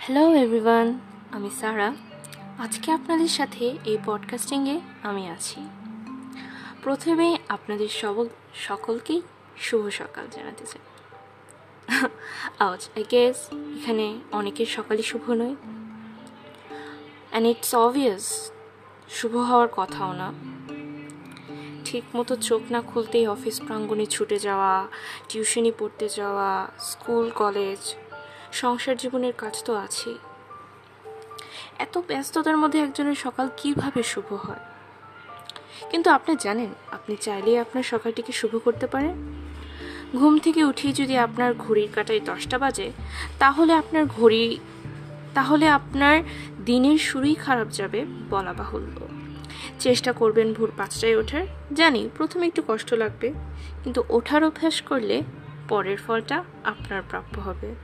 Hello everyone আমি সারা। আজকে আপনাদের সাথে এই পডকাস্টিংয়ে আমি আছি। প্রথমে আপনাদের সব সকলকেই শুভ সকাল জানাতে চাই। আওয়াজ আই গেস এখানে অনেকের সকালই শুভ নয়। অ্যান্ড ইটস অবভিয়াস শুভ হওয়ার কথাও না। ঠিক মতো চোখ না খুলতেই অফিস প্রাঙ্গণে ছুটে যাওয়া টিউশনি পড়তে যাওয়া স্কুল কলেজ সংসার জীবনের কাজ তো আছেই। এত ব্যস্ততার মধ্যে একজনের সকাল কীভাবে শুভ হয়? কিন্তু আপনি জানেন, আপনি চাইলেই আপনার সকালটিকে শুভ করতে পারেন। ঘুম থেকে উঠেই যদি আপনার ঘড়ির কাটায় দশটা বাজে, তাহলে আপনার ঘড়ি, তাহলে আপনার দিনের শুরুই খারাপ যাবে বলা বাহুল্য। চেষ্টা করবেন ভোর পাঁচটায় ওঠার। জানি, প্রথমে একটু কষ্ট লাগবে, কিন্তু ওঠার অভ্যাস করলে পরের ফলটা আপনার প্রাপ্য হবে।